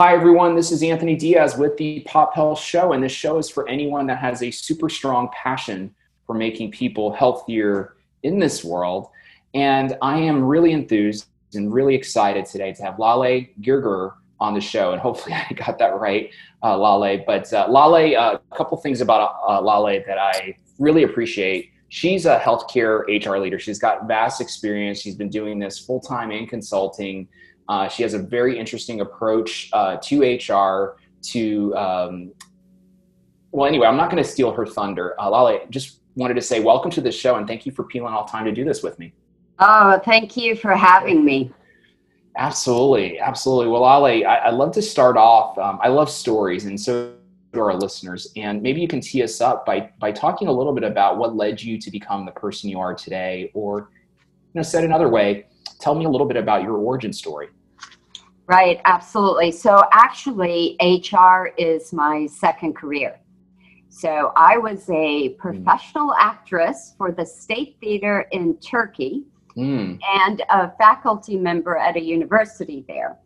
Hi, everyone. This is Anthony Diaz with the Pop Health Show, and this show is for anyone that has a super strong passion for making people healthier in this world. And I am really enthused and really excited today to have Lale Gerger on the show, and hopefully I got that right, uh, Lale. But uh, Lale, uh, a couple things about uh, Lale that I really appreciate. She's a healthcare HR leader. She's got vast experience. She's been doing this full time in consulting. Uh, she has a very interesting approach uh, to HR. To um, well, anyway, I'm not going to steal her thunder. Uh, Lale, just wanted to say welcome to the show and thank you for peeling off time to do this with me. Oh, thank you for having me. Absolutely, absolutely. Well, Lale, I, I love to start off. Um, I love stories, and so do our listeners. And maybe you can tee us up by by talking a little bit about what led you to become the person you are today, or you know, said another way, tell me a little bit about your origin story. Right, absolutely. So actually, HR is my second career. So I was a professional actress for the State Theater in Turkey mm. and a faculty member at a university there.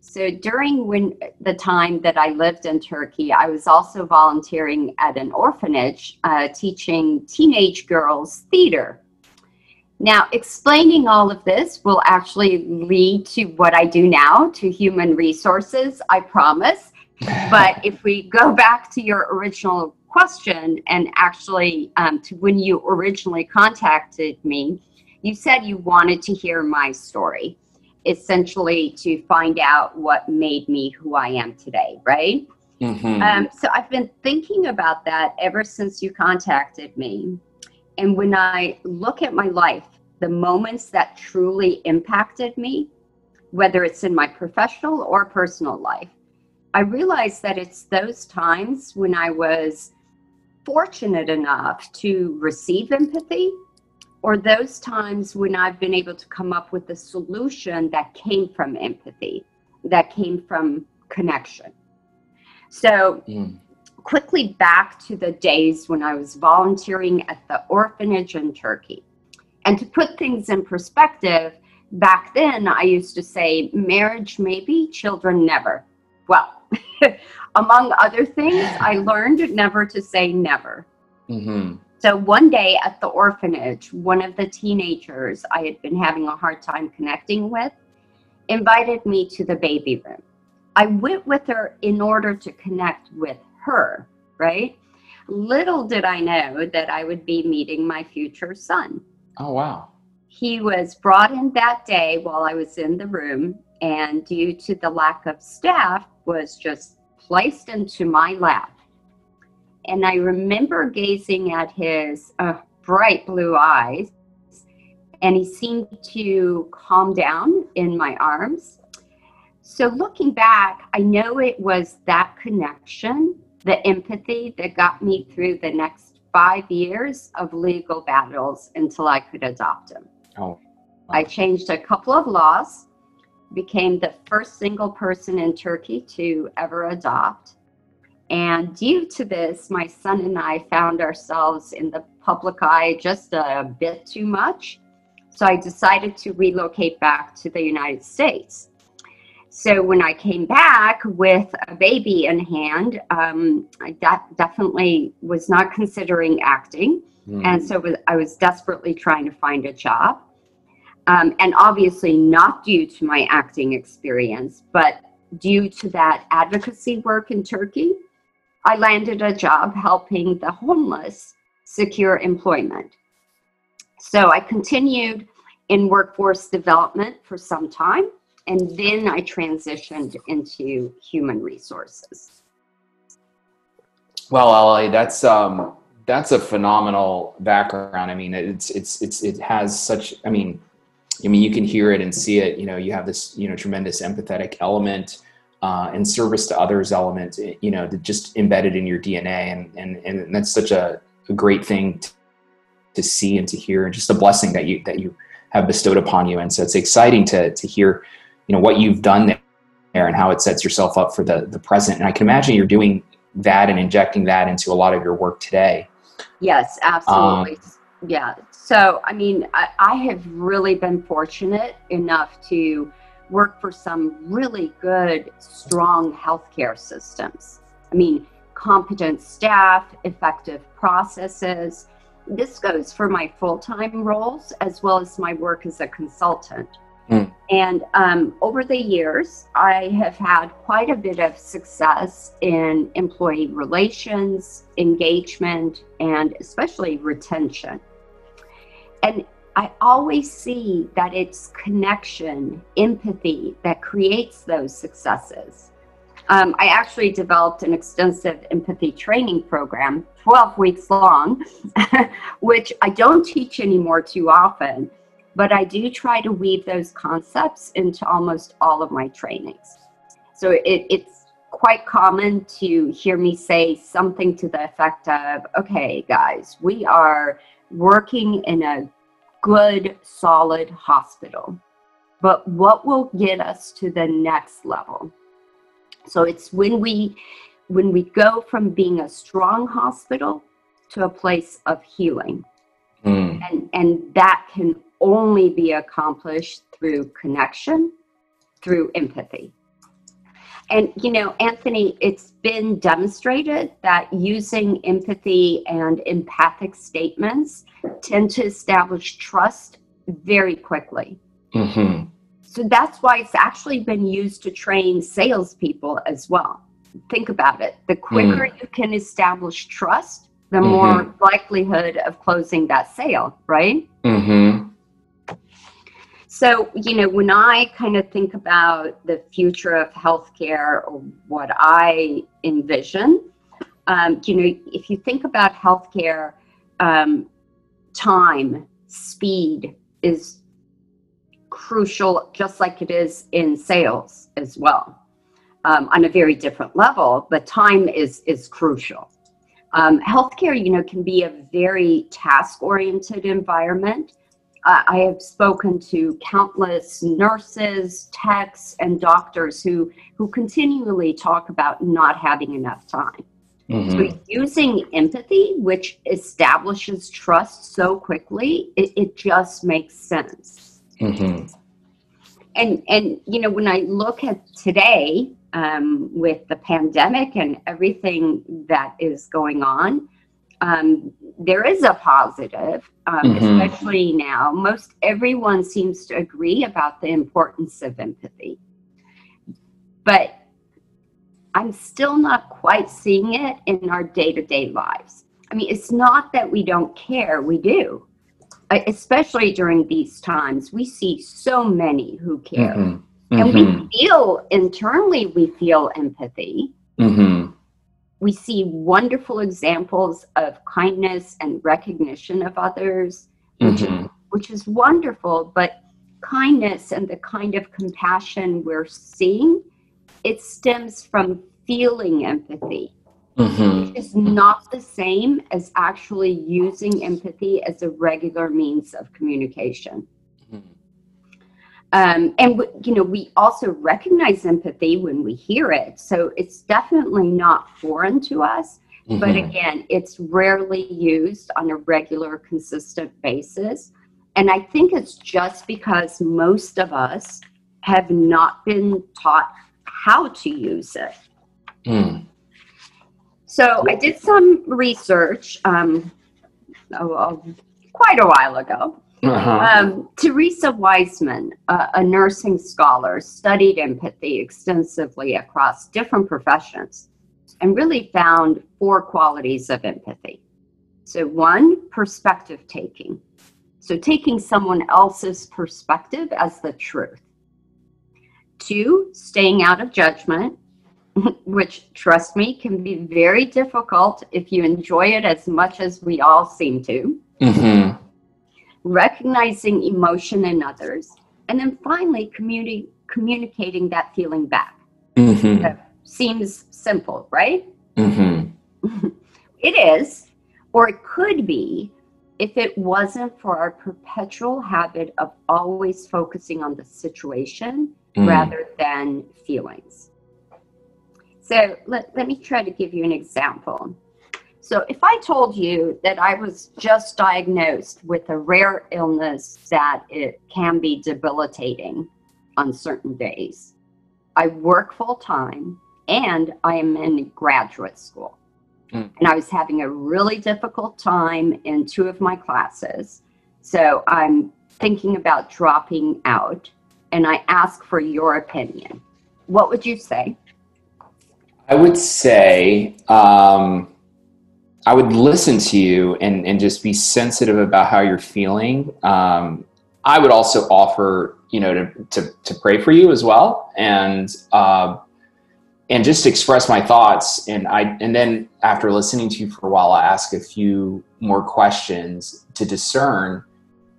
So during when the time that I lived in Turkey, I was also volunteering at an orphanage, uh, teaching teenage girls theater. Now, explaining all of this will actually lead to what I do now, to human resources, I promise. but if we go back to your original question and actually um, to when you originally contacted me, you said you wanted to hear my story, essentially to find out what made me who I am today, right? Mm-hmm. Um, so I've been thinking about that ever since you contacted me. And when I look at my life, the moments that truly impacted me, whether it's in my professional or personal life, I realize that it's those times when I was fortunate enough to receive empathy or those times when I've been able to come up with a solution that came from empathy, that came from connection. So, mm. Quickly back to the days when I was volunteering at the orphanage in Turkey. And to put things in perspective, back then I used to say, marriage maybe, children never. Well, among other things, I learned never to say never. Mm-hmm. So one day at the orphanage, one of the teenagers I had been having a hard time connecting with invited me to the baby room. I went with her in order to connect with her, right? Little did I know that I would be meeting my future son. Oh, wow. He was brought in that day while I was in the room, and due to the lack of staff, was just placed into my lap. And I remember gazing at his uh, bright blue eyes, and he seemed to calm down in my arms. So, looking back, I know it was that connection, the empathy that got me through the next five years of legal battles until I could adopt him. Oh. Wow. I changed a couple of laws, became the first single person in Turkey to ever adopt. And due to this, my son and I found ourselves in the public eye just a bit too much. So I decided to relocate back to the United States. So when I came back with a baby in hand, um, I de- definitely was not considering acting. Mm. And so I was desperately trying to find a job. Um, and obviously, not due to my acting experience, but due to that advocacy work in Turkey, I landed a job helping the homeless secure employment. So I continued in workforce development for some time and then I transitioned into human resources. Well, Lale, that's um, that's a phenomenal background. I mean, it's it's it's it has such. I mean, I mean, you can hear it and see it. You know, you have this you know tremendous empathetic element uh, and service to others element. You know, just embedded in your DNA, and and and that's such a, a great thing to, to see and to hear, and just a blessing that you that you have bestowed upon you. And so it's exciting to to hear you know what you've done there and how it sets yourself up for the the present and i can imagine you're doing that and injecting that into a lot of your work today yes absolutely um, yeah so i mean I, I have really been fortunate enough to work for some really good, strong healthcare systems. I mean, competent staff, effective processes. This goes for my full time roles as well as my work as a consultant. Mm. And um, over the years, I have had quite a bit of success in employee relations, engagement, and especially retention. And I always see that it's connection, empathy that creates those successes. Um, I actually developed an extensive empathy training program, 12 weeks long, which I don't teach anymore too often, but I do try to weave those concepts into almost all of my trainings. So it, it's quite common to hear me say something to the effect of, okay, guys, we are working in a good, solid hospital. But what will get us to the next level? So it's when we when we go from being a strong hospital to a place of healing. Mm. And and that can only be accomplished through connection, through empathy. And, you know, Anthony, it's been demonstrated that using empathy and empathic statements tend to establish trust very quickly. Mm-hmm. So that's why it's actually been used to train salespeople as well. Think about it. The quicker mm. you can establish trust, the mm-hmm. more likelihood of closing that sale, right? Mm-hmm. So, you know, when I kind of think about the future of healthcare or what I envision, um, you know, if you think about healthcare, um, time, speed is crucial, just like it is in sales as well, um, on a very different level. But time is is crucial. Um, healthcare, you know, can be a very task-oriented environment uh, I have spoken to countless nurses, techs, and doctors who, who continually talk about not having enough time. Mm-hmm. So, using empathy, which establishes trust so quickly, it, it just makes sense. Mm-hmm. And, and, you know, when I look at today um, with the pandemic and everything that is going on, um, there is a positive, um, mm-hmm. especially now. Most everyone seems to agree about the importance of empathy. But I'm still not quite seeing it in our day to day lives. I mean, it's not that we don't care, we do. Especially during these times, we see so many who care. Mm-hmm. And mm-hmm. we feel internally, we feel empathy. Mm-hmm we see wonderful examples of kindness and recognition of others, which, mm-hmm. is, which is wonderful. But kindness and the kind of compassion we're seeing, it stems from feeling empathy. Mm-hmm. Which is not the same as actually using empathy as a regular means of communication. Um, and you know, we also recognize empathy when we hear it, so it's definitely not foreign to us. Mm-hmm. But again, it's rarely used on a regular, consistent basis. And I think it's just because most of us have not been taught how to use it. Mm. So I did some research um, oh, quite a while ago uh-huh. Um, Theresa Wiseman, uh, a nursing scholar, studied empathy extensively across different professions and really found four qualities of empathy. So, one, perspective taking. So, taking someone else's perspective as the truth. Two, staying out of judgment, which, trust me, can be very difficult if you enjoy it as much as we all seem to. Mm-hmm recognizing emotion in others, and then finally communi- communicating that feeling back. Mm-hmm. Seems simple, right? Mm-hmm. it is, or it could be if it wasn't for our perpetual habit of always focusing on the situation mm. rather than feelings. So let, let me try to give you an example. So, if I told you that I was just diagnosed with a rare illness that it can be debilitating, on certain days. I work full time and I am in graduate school. Mm. And I was having a really difficult time in two of my classes. So I'm thinking about dropping out and I ask for your opinion. What would you say? I would say um, I would listen to you and, and just be sensitive about how you're feeling. Um, I would also offer, you know, to, to, to pray for you as well. And, uh, and just express my thoughts. And I, and then after listening to you for a while, I ask a few more questions to discern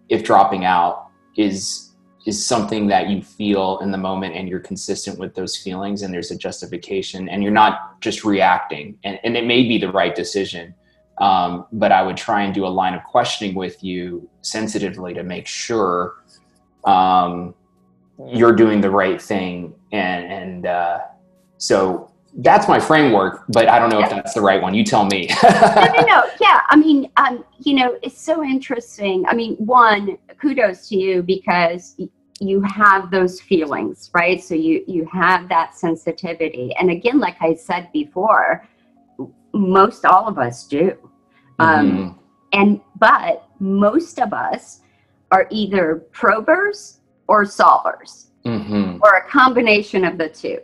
if dropping out is is something that you feel in the moment and you're consistent with those feelings and there's a justification and you're not just reacting. And, and it may be the right decision um, but i would try and do a line of questioning with you sensitively to make sure um, you're doing the right thing and and uh, so that's my framework, but I don't know if that's the right one. You tell me. no, no, no. Yeah, I mean, um, you know, it's so interesting. I mean, one, kudos to you because you have those feelings, right? So you you have that sensitivity, and again, like I said before, most all of us do. Um, mm-hmm. and but most of us are either probers or solvers, mm-hmm. or a combination of the two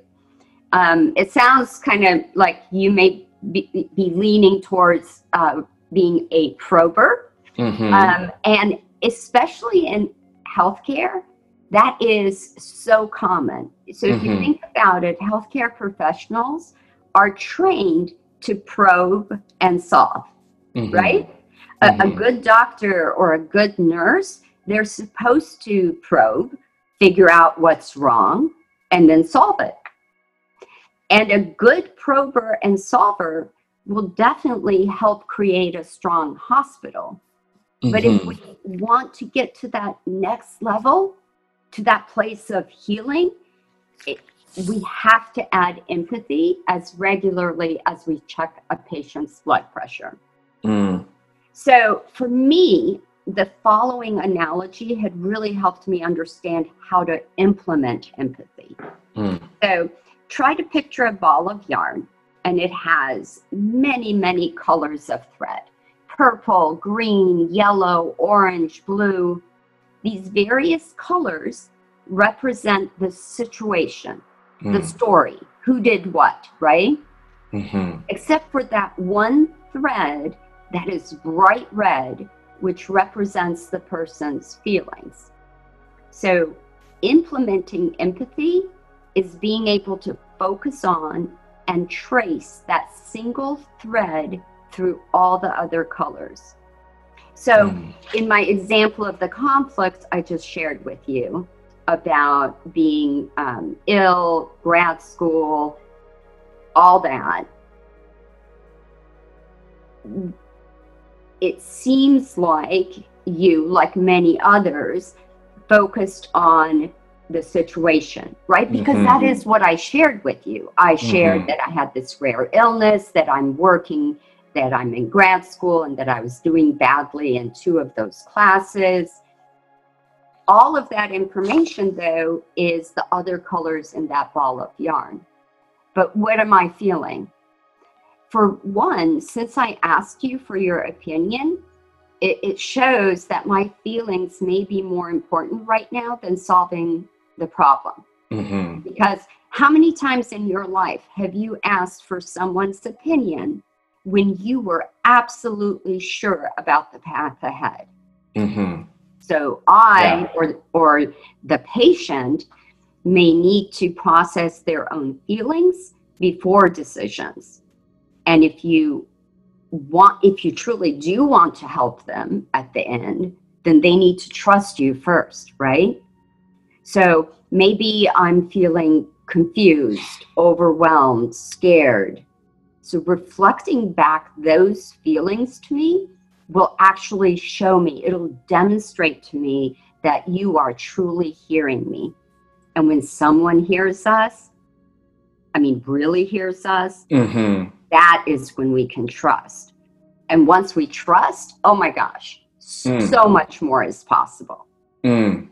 um, it sounds kind of like you may be, be leaning towards uh, being a prober. Mm-hmm. Um, and especially in healthcare, that is so common. So if mm-hmm. you think about it, healthcare professionals are trained to probe and solve, mm-hmm. right? A, a mm-hmm. good doctor or a good nurse, they're supposed to probe, figure out what's wrong, and then solve it. And a good prober and solver will definitely help create a strong hospital. Mm-hmm. But if mm-hmm. we want to get to that next level, to that place of healing, it, we have to add empathy as regularly as we check a patient's blood pressure. Mm. So for me, the following analogy had really helped me understand how to implement empathy. Mm. So try to picture a ball of yarn and it has many, many colors of thread purple, green, yellow, orange, blue. These various colors represent the situation, mm. the hmm. story, who did what, right? Mm-hmm. Except for that one thread that is bright red, which represents the person's feelings. So, implementing empathy is being able to focus on and trace that single thread through all the other colors. So, mm. in my example of the conflict I just shared with you about being um, ill, grad school, all that, it seems like you, like many others, focused on the situation, right? Because mm-hmm. that is what I shared with you. I shared mm-hmm. that I had this rare illness, that I'm working, that I'm in grad school, and that I was doing badly in two of those classes. All of that information, though, is the other colors in that ball of yarn. But what am I feeling? For one, since I asked you for your opinion, it, it shows that my feelings may be more important right now than solving the problem. Mm-hmm. Because how many times in your life have you asked for someone's opinion when you were absolutely sure about the path ahead? Mm-hmm. So I yeah. or or the patient may need to process their own feelings before decisions. And if you want if you truly do want to help them at the end, then they need to trust you first, right? So maybe I'm feeling confused, overwhelmed, scared. So reflecting back those feelings to me will actually show me, it'll demonstrate to me that you are truly hearing me. And when someone hears us, I mean, really hears us, mm-hmm. that is when we can trust. And once we trust, oh my gosh, mm. so much more is possible. Mm.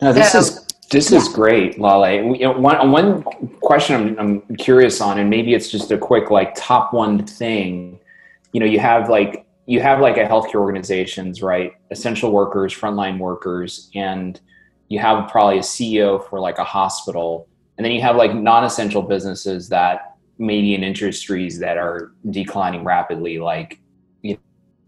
Now, this so, is This is great, Lale. You know, one, one question I'm, I'm curious on, and maybe it's just a quick like top one thing. You know, you have like you have like a healthcare organizations, right? Essential workers, frontline workers, and you have probably a CEO for like a hospital, and then you have like non-essential businesses that maybe in industries that are declining rapidly, like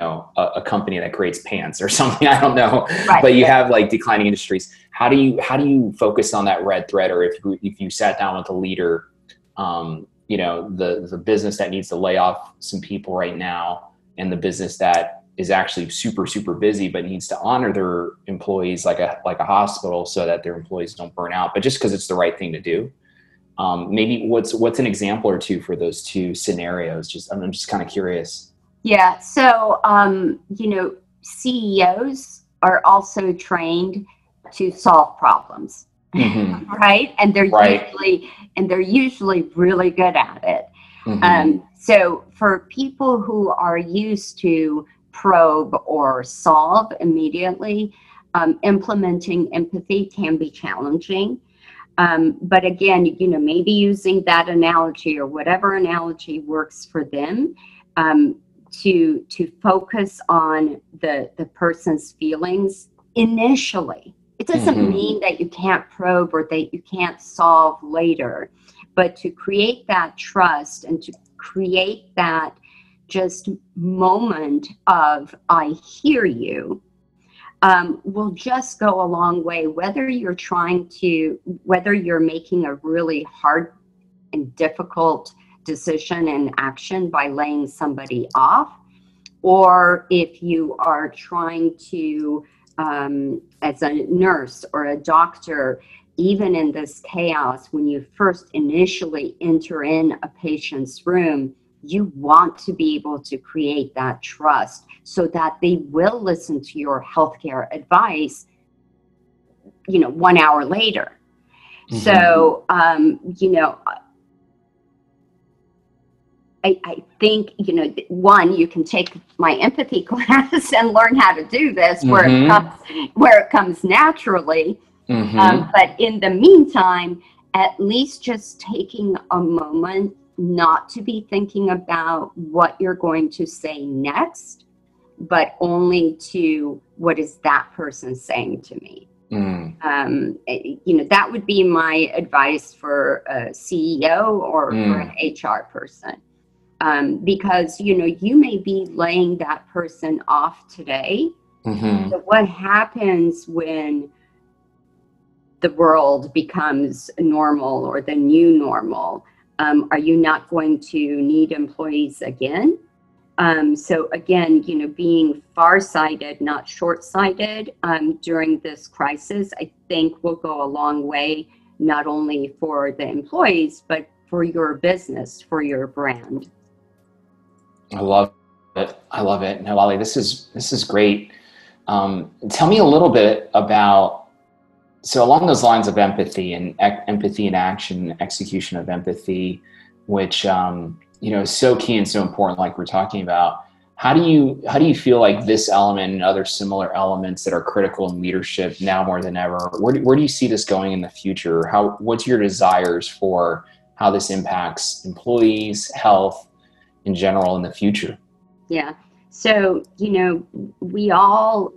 know a, a company that creates pants or something. I don't know, right. but you have like declining industries. How do you how do you focus on that red thread, or if you, if you sat down with a leader, um, you know the the business that needs to lay off some people right now, and the business that is actually super super busy but needs to honor their employees like a like a hospital so that their employees don't burn out but just because it's the right thing to do um, maybe what's what's an example or two for those two scenarios just i'm just kind of curious yeah so um, you know ceos are also trained to solve problems mm-hmm. right and they're right. usually and they're usually really good at it mm-hmm. um, so for people who are used to probe or solve immediately, um, implementing empathy can be challenging. Um, but again, you know, maybe using that analogy or whatever analogy works for them um, to to focus on the the person's feelings initially. It doesn't mm-hmm. mean that you can't probe or that you can't solve later, but to create that trust and to create that just moment of I hear you um, will just go a long way. Whether you're trying to, whether you're making a really hard and difficult decision and action by laying somebody off, or if you are trying to, um, as a nurse or a doctor, even in this chaos, when you first initially enter in a patient's room, you want to be able to create that trust so that they will listen to your healthcare advice you know one hour later mm-hmm. so um, you know I, I, think you know one you can take my empathy class and learn how to do this where mm-hmm. it comes where it comes naturally mm-hmm. um, but in the meantime at least just taking a moment not to be thinking about what you're going to say next, but only to what is that person saying to me. Mm. Um, eh, you know, that would be my advice for a CEO or mm. for an HR person. Um, because, you know, you may be laying that person off today. Mm-hmm. But what happens when the world becomes normal or the new normal? Um, are you not going to need employees again? Um, so again, you know, being far-sighted, not short-sighted um, during this crisis, I think will go a long way, not only for the employees, but for your business, for your brand. I love it. I love it. Now, Lale, this is this is great. Um, tell me a little bit about so along those lines of empathy and empathy in action, execution of empathy, which um, you know is so key and so important, like we're talking about. How do you how do you feel like this element and other similar elements that are critical in leadership now more than ever? Where do, where do you see this going in the future? How what's your desires for how this impacts employees, health, in general in the future? Yeah. So you know we all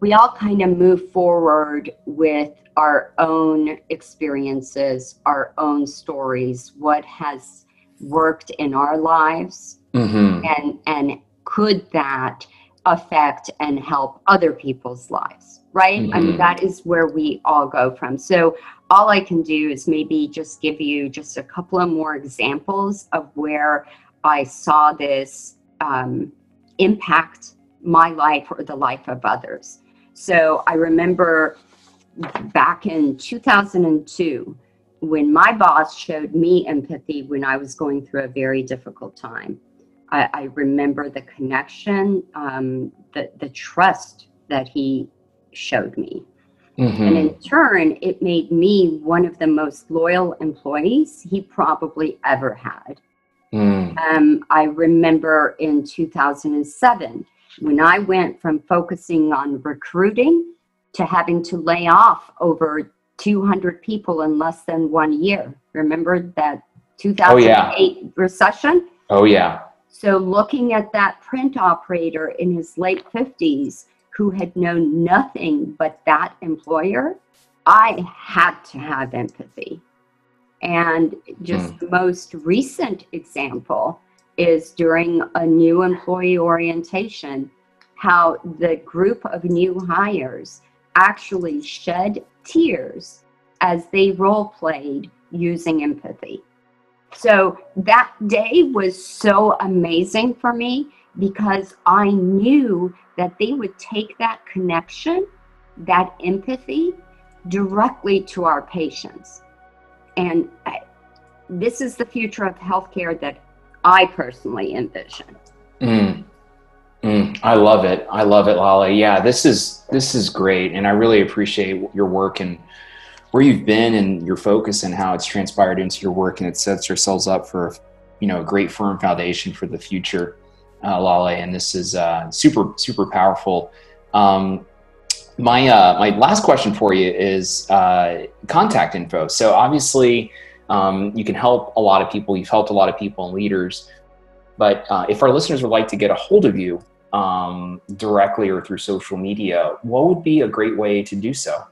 we all kind of move forward with our own experiences, our own stories, what has worked in our lives, mm-hmm. and and could that affect and help other people's lives, right? Mm-hmm. I mean, mm-hmm. that is where we all go from. So all I can do is maybe just give you just a couple of more examples of where I saw this um, impact my life or the life of others. So I remember back in 2002 when my boss showed me empathy when I was going through a very difficult time. I, I remember the connection, um, the, the trust that he showed me. Mm-hmm. And in turn, it made me one of the most loyal employees he probably ever had. Mm. Um, I remember in 2007, when I went from focusing on recruiting to having to lay off over 200 people in less than one year. Remember that 2008 oh, yeah. recession? Oh, yeah. So, looking at that print operator in his late 50s who had known nothing but that employer, I had to have empathy. And just mm. the most recent example is during a new employee orientation, how the group of new hires actually shed tears as they role played using empathy. So that day was so amazing for me because I knew that they would take that connection, that empathy, directly to our patients. And I, this is the future of healthcare that I personally envision. Mm. Mm, I love it. I love it, Lale. Yeah, this is this is great, and I really appreciate your work and where you've been and your focus and how it's transpired into your work, and it sets yourselves up for you know a great firm foundation for the future, uh, Lale. And this is uh, super super powerful. Um, my uh, my last question for you is uh, contact info. So obviously, um, you can help a lot of people. You've helped a lot of people and leaders. But uh, if our listeners would like to get a hold of you um, directly or through social media, what would be a great way to do so?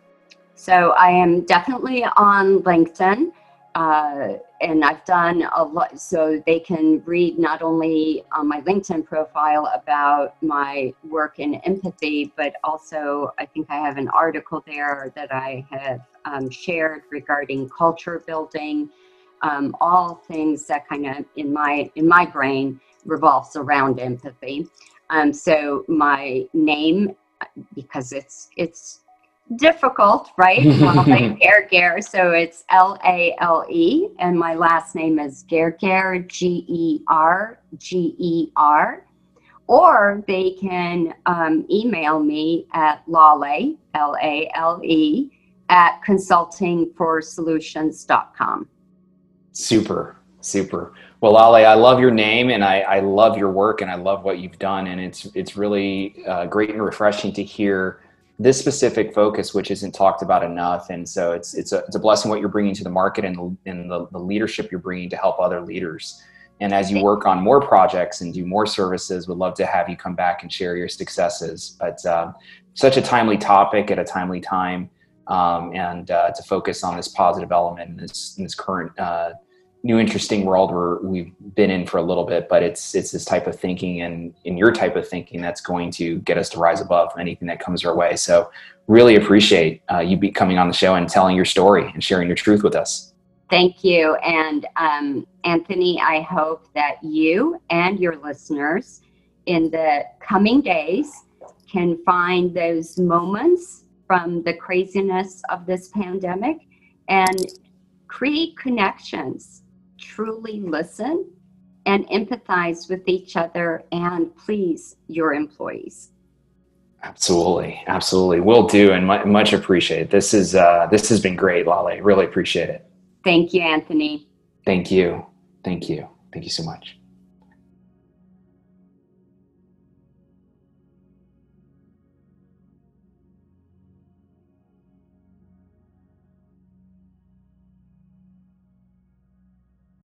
So I am definitely on LinkedIn. Uh, and I've done a lot, so they can read not only on my LinkedIn profile about my work in empathy, but also I think I have an article there that I have um, shared regarding culture building, um, all things that kind of in my in my brain revolves around empathy. Um, so my name, because it's it's difficult, right? like Gare Gare. So it's L A L E, and my last name is Gare, G E R G E R. Or they can um, email me at Lale, L A L E, at consultingforsolutions.com. Super, super. Well, Lale, I love your name and I, I love your work and I love what you've done. And it's, it's really uh, great and refreshing to hear this specific focus, which isn't talked about enough. And so it's, it's, a, it's a blessing what you're bringing to the market and, and the, the leadership you're bringing to help other leaders. And as you work on more projects and do more services, would love to have you come back and share your successes. But uh, such a timely topic at a timely time, um, and uh, to focus on this positive element in this, in this current uh, new interesting world where we've been in for a little bit but it's it's this type of thinking and in your type of thinking that's going to get us to rise above anything that comes our way. So really appreciate uh, you be coming on the show and telling your story and sharing your truth with us. Thank you. And um, anthony i hope that you and your listeners in the coming days can find those moments from the craziness of this pandemic and create connections truly listen and empathize with each other and please your employees. Absolutely, absolutely, will do, and much appreciate. This is uh, this has been great, Lale. Really appreciate it. Thank you, Anthony. Thank you, thank you, thank you so much.